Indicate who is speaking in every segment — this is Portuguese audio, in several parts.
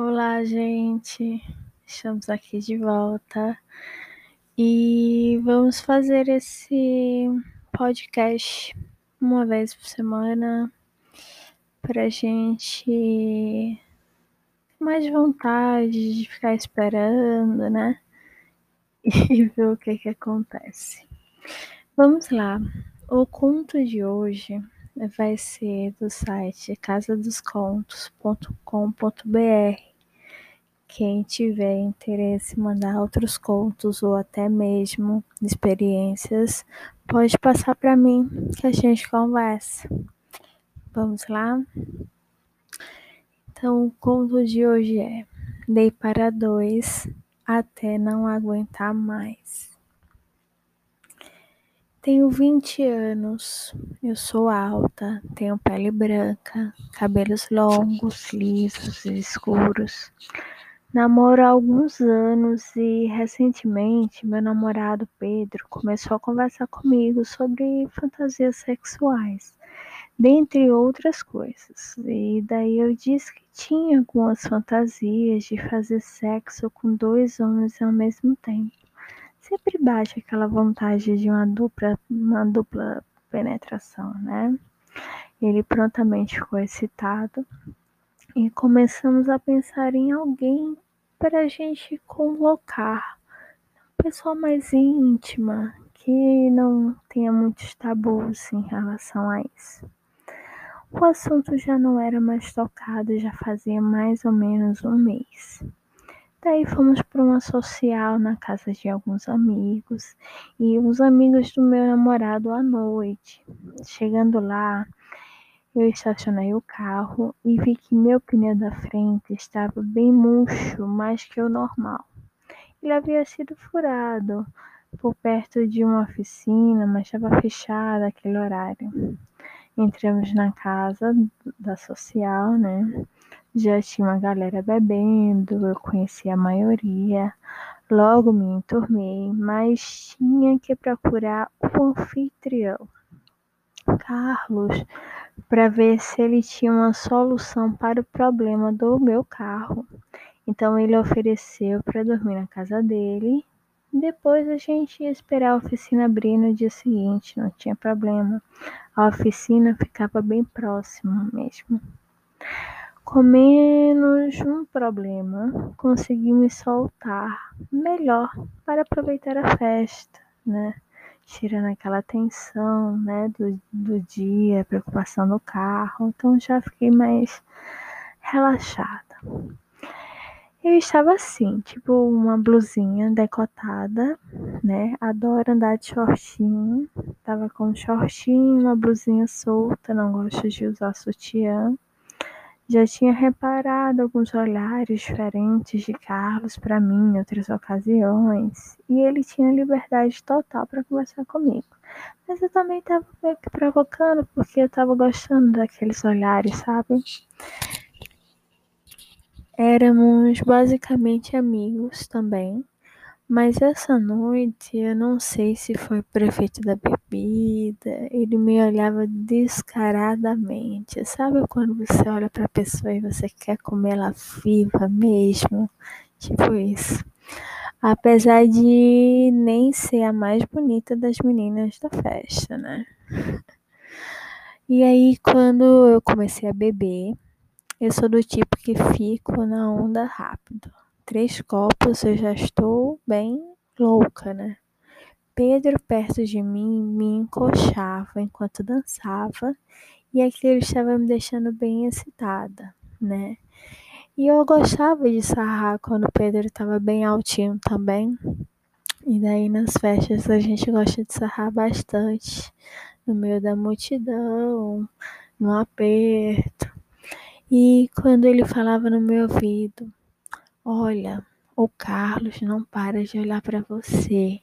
Speaker 1: Olá, gente. Estamos aqui de volta e vamos fazer esse podcast uma vez por semana para gente mais vontade de ficar esperando, né? E ver o que que acontece. Vamos lá. O conto de hoje vai ser do site casadoscontos.com.br. Quem tiver interesse em mandar outros contos ou até mesmo experiências, pode passar para mim que a gente conversa. Vamos lá? Então, o conto de hoje é Dei para dois até não aguentar mais. Tenho 20 anos, eu sou alta, tenho pele branca, cabelos longos, lisos e escuros. Namoro há alguns anos e recentemente meu namorado Pedro começou a conversar comigo sobre fantasias sexuais, dentre outras coisas. E daí eu disse que tinha algumas fantasias de fazer sexo com dois homens ao mesmo tempo sempre bate aquela vontade de uma dupla, uma dupla penetração, né? Ele prontamente ficou excitado e começamos a pensar em alguém para a gente convocar, uma pessoa mais íntima, que não tenha muitos tabus em relação a isso. O assunto já não era mais tocado, já fazia mais ou menos um mês. Daí fomos para uma social na casa de alguns amigos e os amigos do meu namorado à noite. Chegando lá, eu estacionei o carro e vi que meu pneu da frente estava bem murcho, mais que o normal. Ele havia sido furado por perto de uma oficina, mas estava fechada aquele horário. Entramos na casa da social, né? Já tinha uma galera bebendo, eu conhecia a maioria. Logo me enturmei, mas tinha que procurar o anfitrião, Carlos, para ver se ele tinha uma solução para o problema do meu carro. Então ele ofereceu para dormir na casa dele. Depois a gente ia esperar a oficina abrir no dia seguinte, não tinha problema. A oficina ficava bem próxima mesmo. Com menos um problema, consegui me soltar melhor para aproveitar a festa, né? Tirando aquela tensão, né, do, do dia, preocupação no carro, então já fiquei mais relaxada. Eu estava assim, tipo uma blusinha decotada, né? Adoro andar de shortinho. Tava com um shortinho, uma blusinha solta, não gosto de usar sutiã. Já tinha reparado alguns olhares diferentes de Carlos para mim em outras ocasiões, e ele tinha liberdade total para conversar comigo. Mas eu também estava meio que provocando, porque eu estava gostando daqueles olhares, sabe? Éramos basicamente amigos também. Mas essa noite, eu não sei se foi por efeito da bebida, ele me olhava descaradamente. Sabe quando você olha para a pessoa e você quer comer ela viva mesmo? Tipo isso. Apesar de nem ser a mais bonita das meninas da festa, né? E aí, quando eu comecei a beber, eu sou do tipo que fico na onda rápido três copos eu já estou bem louca, né? Pedro perto de mim me encoxava enquanto dançava e aquilo estava me deixando bem excitada, né? E eu gostava de sarrar quando Pedro estava bem altinho também. E daí nas festas a gente gosta de sarrar bastante no meio da multidão, no aperto. E quando ele falava no meu ouvido, Olha, o Carlos não para de olhar para você.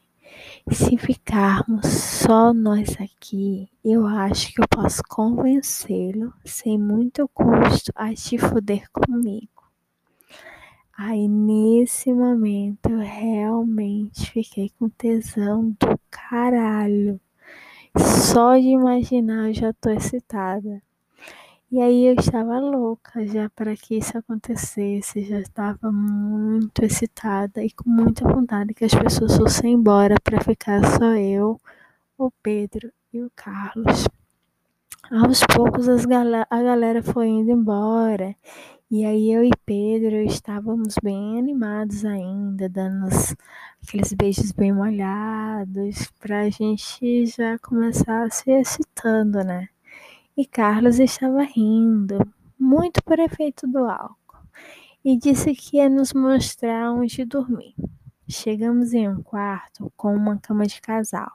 Speaker 1: Se ficarmos só nós aqui, eu acho que eu posso convencê-lo, sem muito custo, a te foder comigo. Aí nesse momento eu realmente fiquei com tesão do caralho. Só de imaginar eu já tô excitada. E aí eu estava louca já para que isso acontecesse, já estava muito excitada e com muita vontade que as pessoas fossem embora para ficar só eu, o Pedro e o Carlos. Aos poucos gal a galera foi indo embora. E aí eu e Pedro estávamos bem animados ainda, dando aqueles beijos bem molhados, pra gente já começar se excitando, né? E Carlos estava rindo, muito por efeito do álcool, e disse que ia nos mostrar onde dormir. Chegamos em um quarto com uma cama de casal.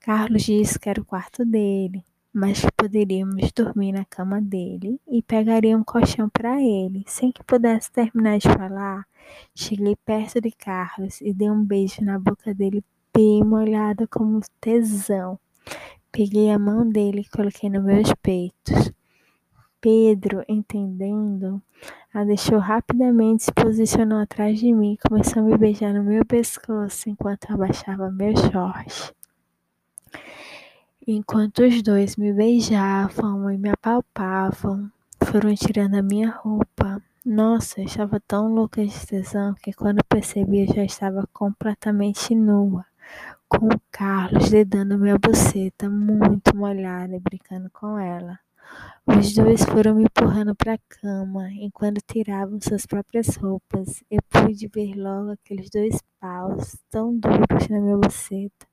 Speaker 1: Carlos disse que era o quarto dele mas que poderíamos dormir na cama dele e pegaria um colchão para ele. Sem que pudesse terminar de falar, cheguei perto de Carlos e dei um beijo na boca dele, bem molhada como tesão. Peguei a mão dele e coloquei nos meus peitos. Pedro, entendendo, a deixou rapidamente se posicionou atrás de mim e começou a me beijar no meu pescoço enquanto abaixava meu short. Enquanto os dois me beijavam e me apalpavam, foram tirando a minha roupa. Nossa, eu estava tão louca de tesão que quando percebi eu já estava completamente nua, com o Carlos dedando minha buceta muito molhada e brincando com ela. Os dois foram me empurrando para a cama enquanto tiravam suas próprias roupas. Eu pude ver logo aqueles dois paus tão duros na minha buceta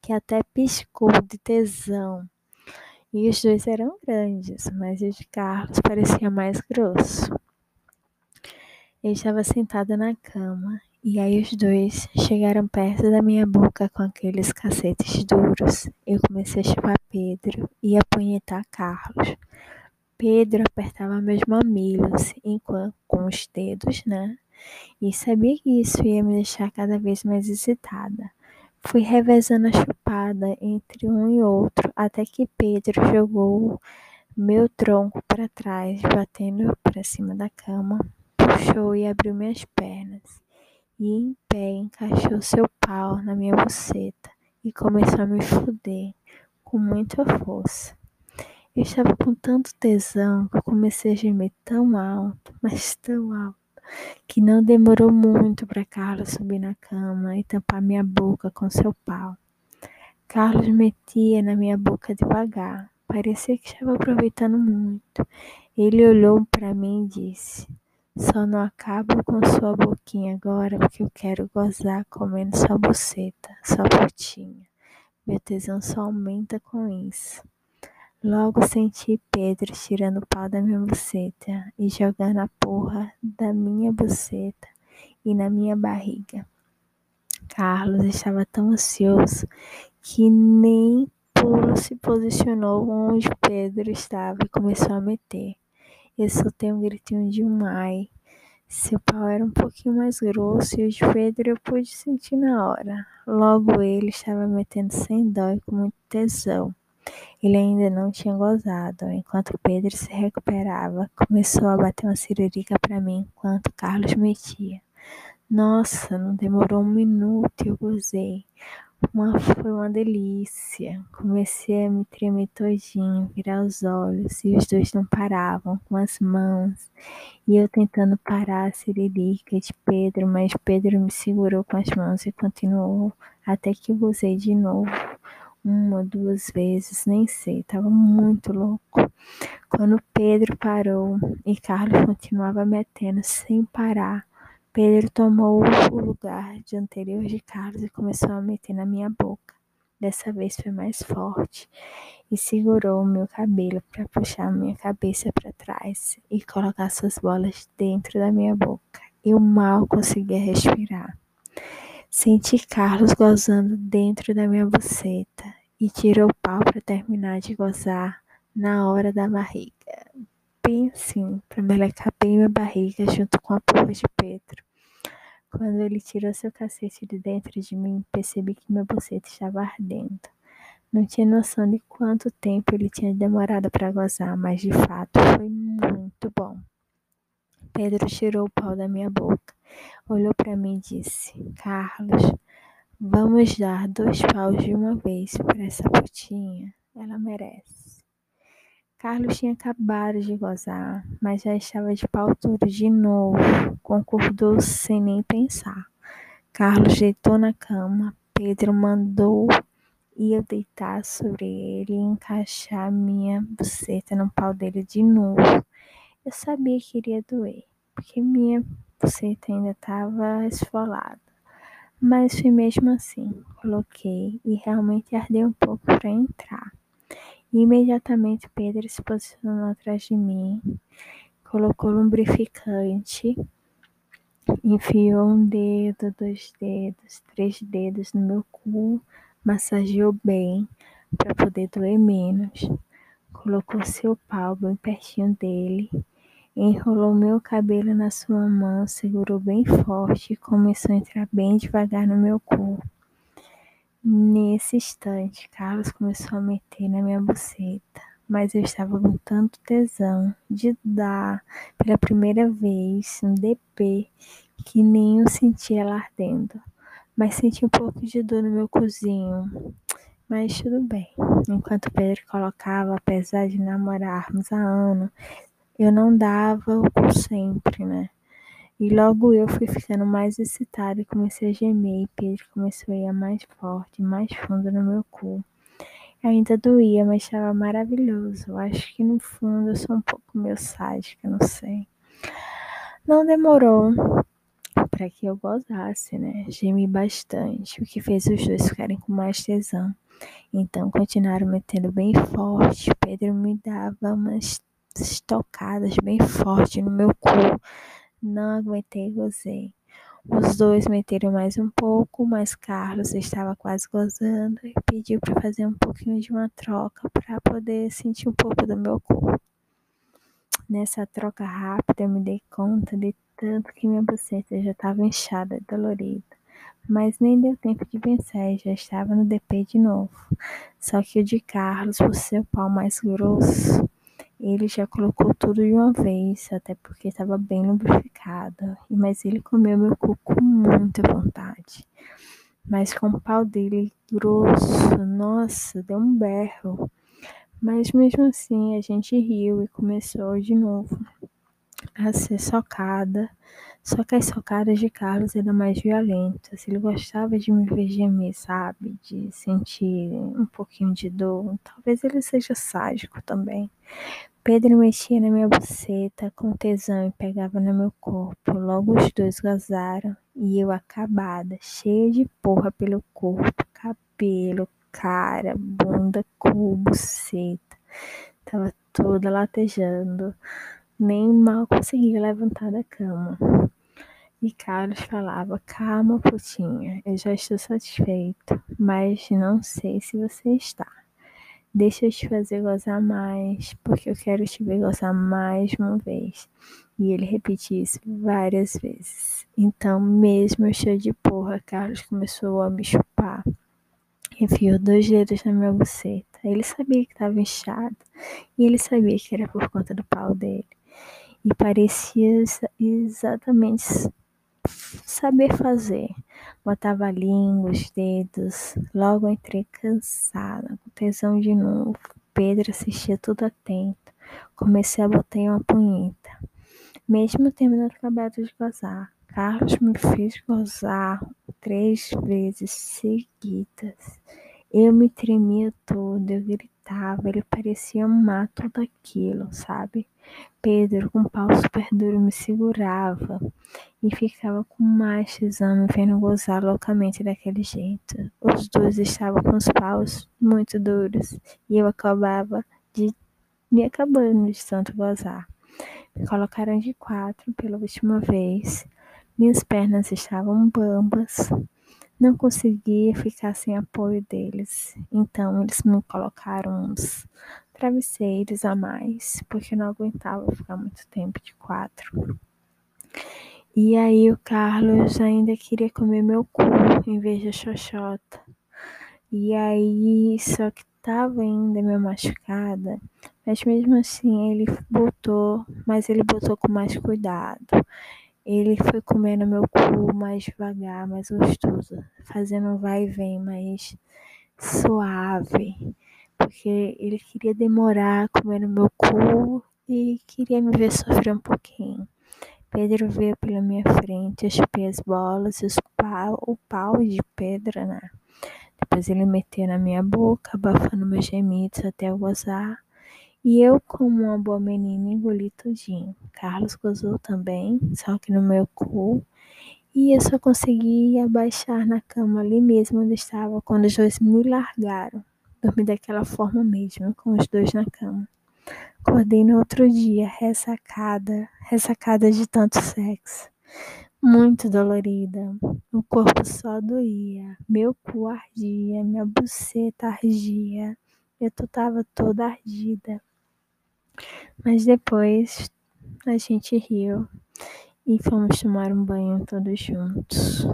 Speaker 1: que até piscou de tesão. E os dois eram grandes, mas o de Carlos parecia mais grosso. Eu estava sentada na cama e aí os dois chegaram perto da minha boca com aqueles cacetes duros. Eu comecei a chupar Pedro e a punhetar Carlos. Pedro apertava meus mamilos enquanto, com os dedos, né? E sabia que isso ia me deixar cada vez mais excitada. Fui revezando a chupada entre um e outro até que Pedro jogou meu tronco para trás, batendo para cima da cama, puxou e abriu minhas pernas. E em pé encaixou seu pau na minha buceta e começou a me fuder com muita força. Eu estava com tanto tesão que eu comecei a gemer tão alto, mas tão alto que não demorou muito para Carlos subir na cama e tampar minha boca com seu pau. Carlos metia na minha boca devagar, parecia que estava aproveitando muito. Ele olhou para mim e disse: Só não acabo com sua boquinha agora porque eu quero gozar comendo sua buceta, sua putinha. Meu tesão só aumenta com isso. Logo senti Pedro tirando o pau da minha buceta e jogando a porra da minha buceta e na minha barriga. Carlos estava tão ansioso que nem pulo se posicionou onde Pedro estava e começou a meter. Eu soltei um gritinho de um ai. Seu pau era um pouquinho mais grosso e o de Pedro eu pude sentir na hora. Logo ele estava metendo sem dó e com muito tesão. Ele ainda não tinha gozado. Enquanto Pedro se recuperava, começou a bater uma cirurica para mim enquanto Carlos metia. Nossa, não demorou um minuto e eu gozei. Uma, foi uma delícia. Comecei a me tremer todinho, virar os olhos, e os dois não paravam com as mãos. E eu tentando parar a ciririca de Pedro, mas Pedro me segurou com as mãos e continuou até que gozei de novo uma, duas vezes, nem sei, tava muito louco. Quando Pedro parou e Carlos continuava metendo sem parar, Pedro tomou o lugar de anterior de Carlos e começou a meter na minha boca. Dessa vez foi mais forte e segurou o meu cabelo para puxar minha cabeça para trás e colocar suas bolas dentro da minha boca. Eu mal conseguia respirar. Senti Carlos gozando dentro da minha buceta e tirou o pau para terminar de gozar na hora da barriga. Bem assim, para melecar bem minha barriga junto com a porra de Pedro. Quando ele tirou seu cacete de dentro de mim, percebi que meu buceta estava ardendo. Não tinha noção de quanto tempo ele tinha demorado para gozar, mas de fato foi muito bom. Pedro tirou o pau da minha boca, olhou para mim e disse: Carlos, vamos dar dois paus de uma vez para essa putinha. Ela merece. Carlos tinha acabado de gozar, mas já estava de pau duro de novo. Concordou sem nem pensar. Carlos deitou na cama. Pedro mandou eu deitar sobre ele e encaixar minha buceta no pau dele de novo. Eu sabia que iria doer, porque minha buceta ainda estava esfolada. Mas foi mesmo assim. Coloquei e realmente ardeu um pouco para entrar. Imediatamente Pedro se posicionou atrás de mim, colocou lubrificante, enfiou um dedo, dois dedos, três dedos no meu cu, massageou bem para poder doer menos. Colocou seu pau bem pertinho dele, enrolou meu cabelo na sua mão, segurou bem forte e começou a entrar bem devagar no meu cu. Nesse instante, Carlos começou a meter na minha buceta, mas eu estava com tanto tesão de dar pela primeira vez um DP que nem eu sentia ela ardendo, mas senti um pouco de dor no meu cozinho. Mas tudo bem. Enquanto Pedro colocava, apesar de namorarmos há anos, eu não dava o sempre, né? E logo eu fui ficando mais excitada e comecei a gemer e Pedro começou a ir mais forte, mais fundo no meu cu. Ainda doía, mas estava maravilhoso. Acho que no fundo eu sou um pouco meio sádica, não sei. Não demorou para que eu gozasse, né? Gemi bastante, o que fez os dois ficarem com mais tesão. Então continuaram metendo bem forte. Pedro me dava umas estocadas bem forte no meu cu não aguentei e gozei. Os dois meteram mais um pouco, mas Carlos estava quase gozando e pediu para fazer um pouquinho de uma troca para poder sentir um pouco do meu corpo. Nessa troca rápida, eu me dei conta de tanto que minha buceta já estava inchada e dolorida. Mas nem deu tempo de pensar, já estava no DP de novo. Só que o de Carlos, por ser o pau mais grosso, ele já colocou tudo de uma vez, até porque estava bem lubrificado. Mas ele comeu meu cu com muita vontade. Mas com o pau dele grosso, nossa, deu um berro. Mas mesmo assim a gente riu e começou de novo a ser socada. Só que as socadas de Carlos eram mais violentas. Ele gostava de me ver gemer, sabe? De sentir um pouquinho de dor. Talvez ele seja sádico também. Pedro mexia na minha buceta com tesão e pegava no meu corpo. Logo os dois gozaram e eu acabada, cheia de porra pelo corpo, cabelo, cara, bunda, cu, buceta. Tava toda latejando. Nem mal conseguia levantar da cama. E Carlos falava: Calma, putinha, eu já estou satisfeito, mas não sei se você está. Deixa eu te fazer gozar mais, porque eu quero te ver gozar mais uma vez. E ele repetia isso várias vezes. Então, mesmo cheio de porra, Carlos começou a me chupar. Enfiou dois dedos na minha buceta. Ele sabia que estava inchado. E ele sabia que era por conta do pau dele. E parecia exatamente saber fazer. Botava a língua, os dedos. Logo entrei cansada, com tesão de novo. Pedro assistia tudo atento. Comecei a botar uma punheta. Mesmo tendo acabado de gozar, Carlos me fez gozar três vezes seguidas. Eu me tremia toda, eu gritava, ele parecia amar tudo aquilo, sabe? Pedro, com um pau super duro, me segurava e ficava com mais tesão me vendo gozar loucamente daquele jeito. Os dois estavam com os paus muito duros e eu acabava de me acabando de tanto gozar. Me colocaram de quatro pela última vez. Minhas pernas estavam bambas. Não conseguia ficar sem apoio deles. Então eles me colocaram uns travesseiros a mais, porque não aguentava ficar muito tempo de quatro. E aí o Carlos ainda queria comer meu cu em vez de xoxota. E aí, só que tava ainda meio machucada, mas mesmo assim ele botou, mas ele botou com mais cuidado. Ele foi comendo meu cu mais devagar, mais gostoso, fazendo um vai e vem mais suave porque ele queria demorar comendo meu cu e queria me ver sofrer um pouquinho. Pedro veio pela minha frente, chupei as bolas pau, o pau de pedra, né? Depois ele meteu na minha boca, abafando meus gemidos até eu gozar. E eu, como uma boa menina, engoli tudinho. Carlos gozou também, só que no meu cu. E eu só consegui abaixar na cama ali mesmo onde estava quando os dois me largaram. Dormi daquela forma mesmo, com os dois na cama. Acordei no outro dia, ressacada, ressacada de tanto sexo. Muito dolorida. O corpo só doía, meu cu ardia, minha buceta ardia. Eu tava toda ardida. Mas depois a gente riu e fomos tomar um banho todos juntos.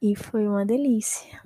Speaker 1: E foi uma delícia.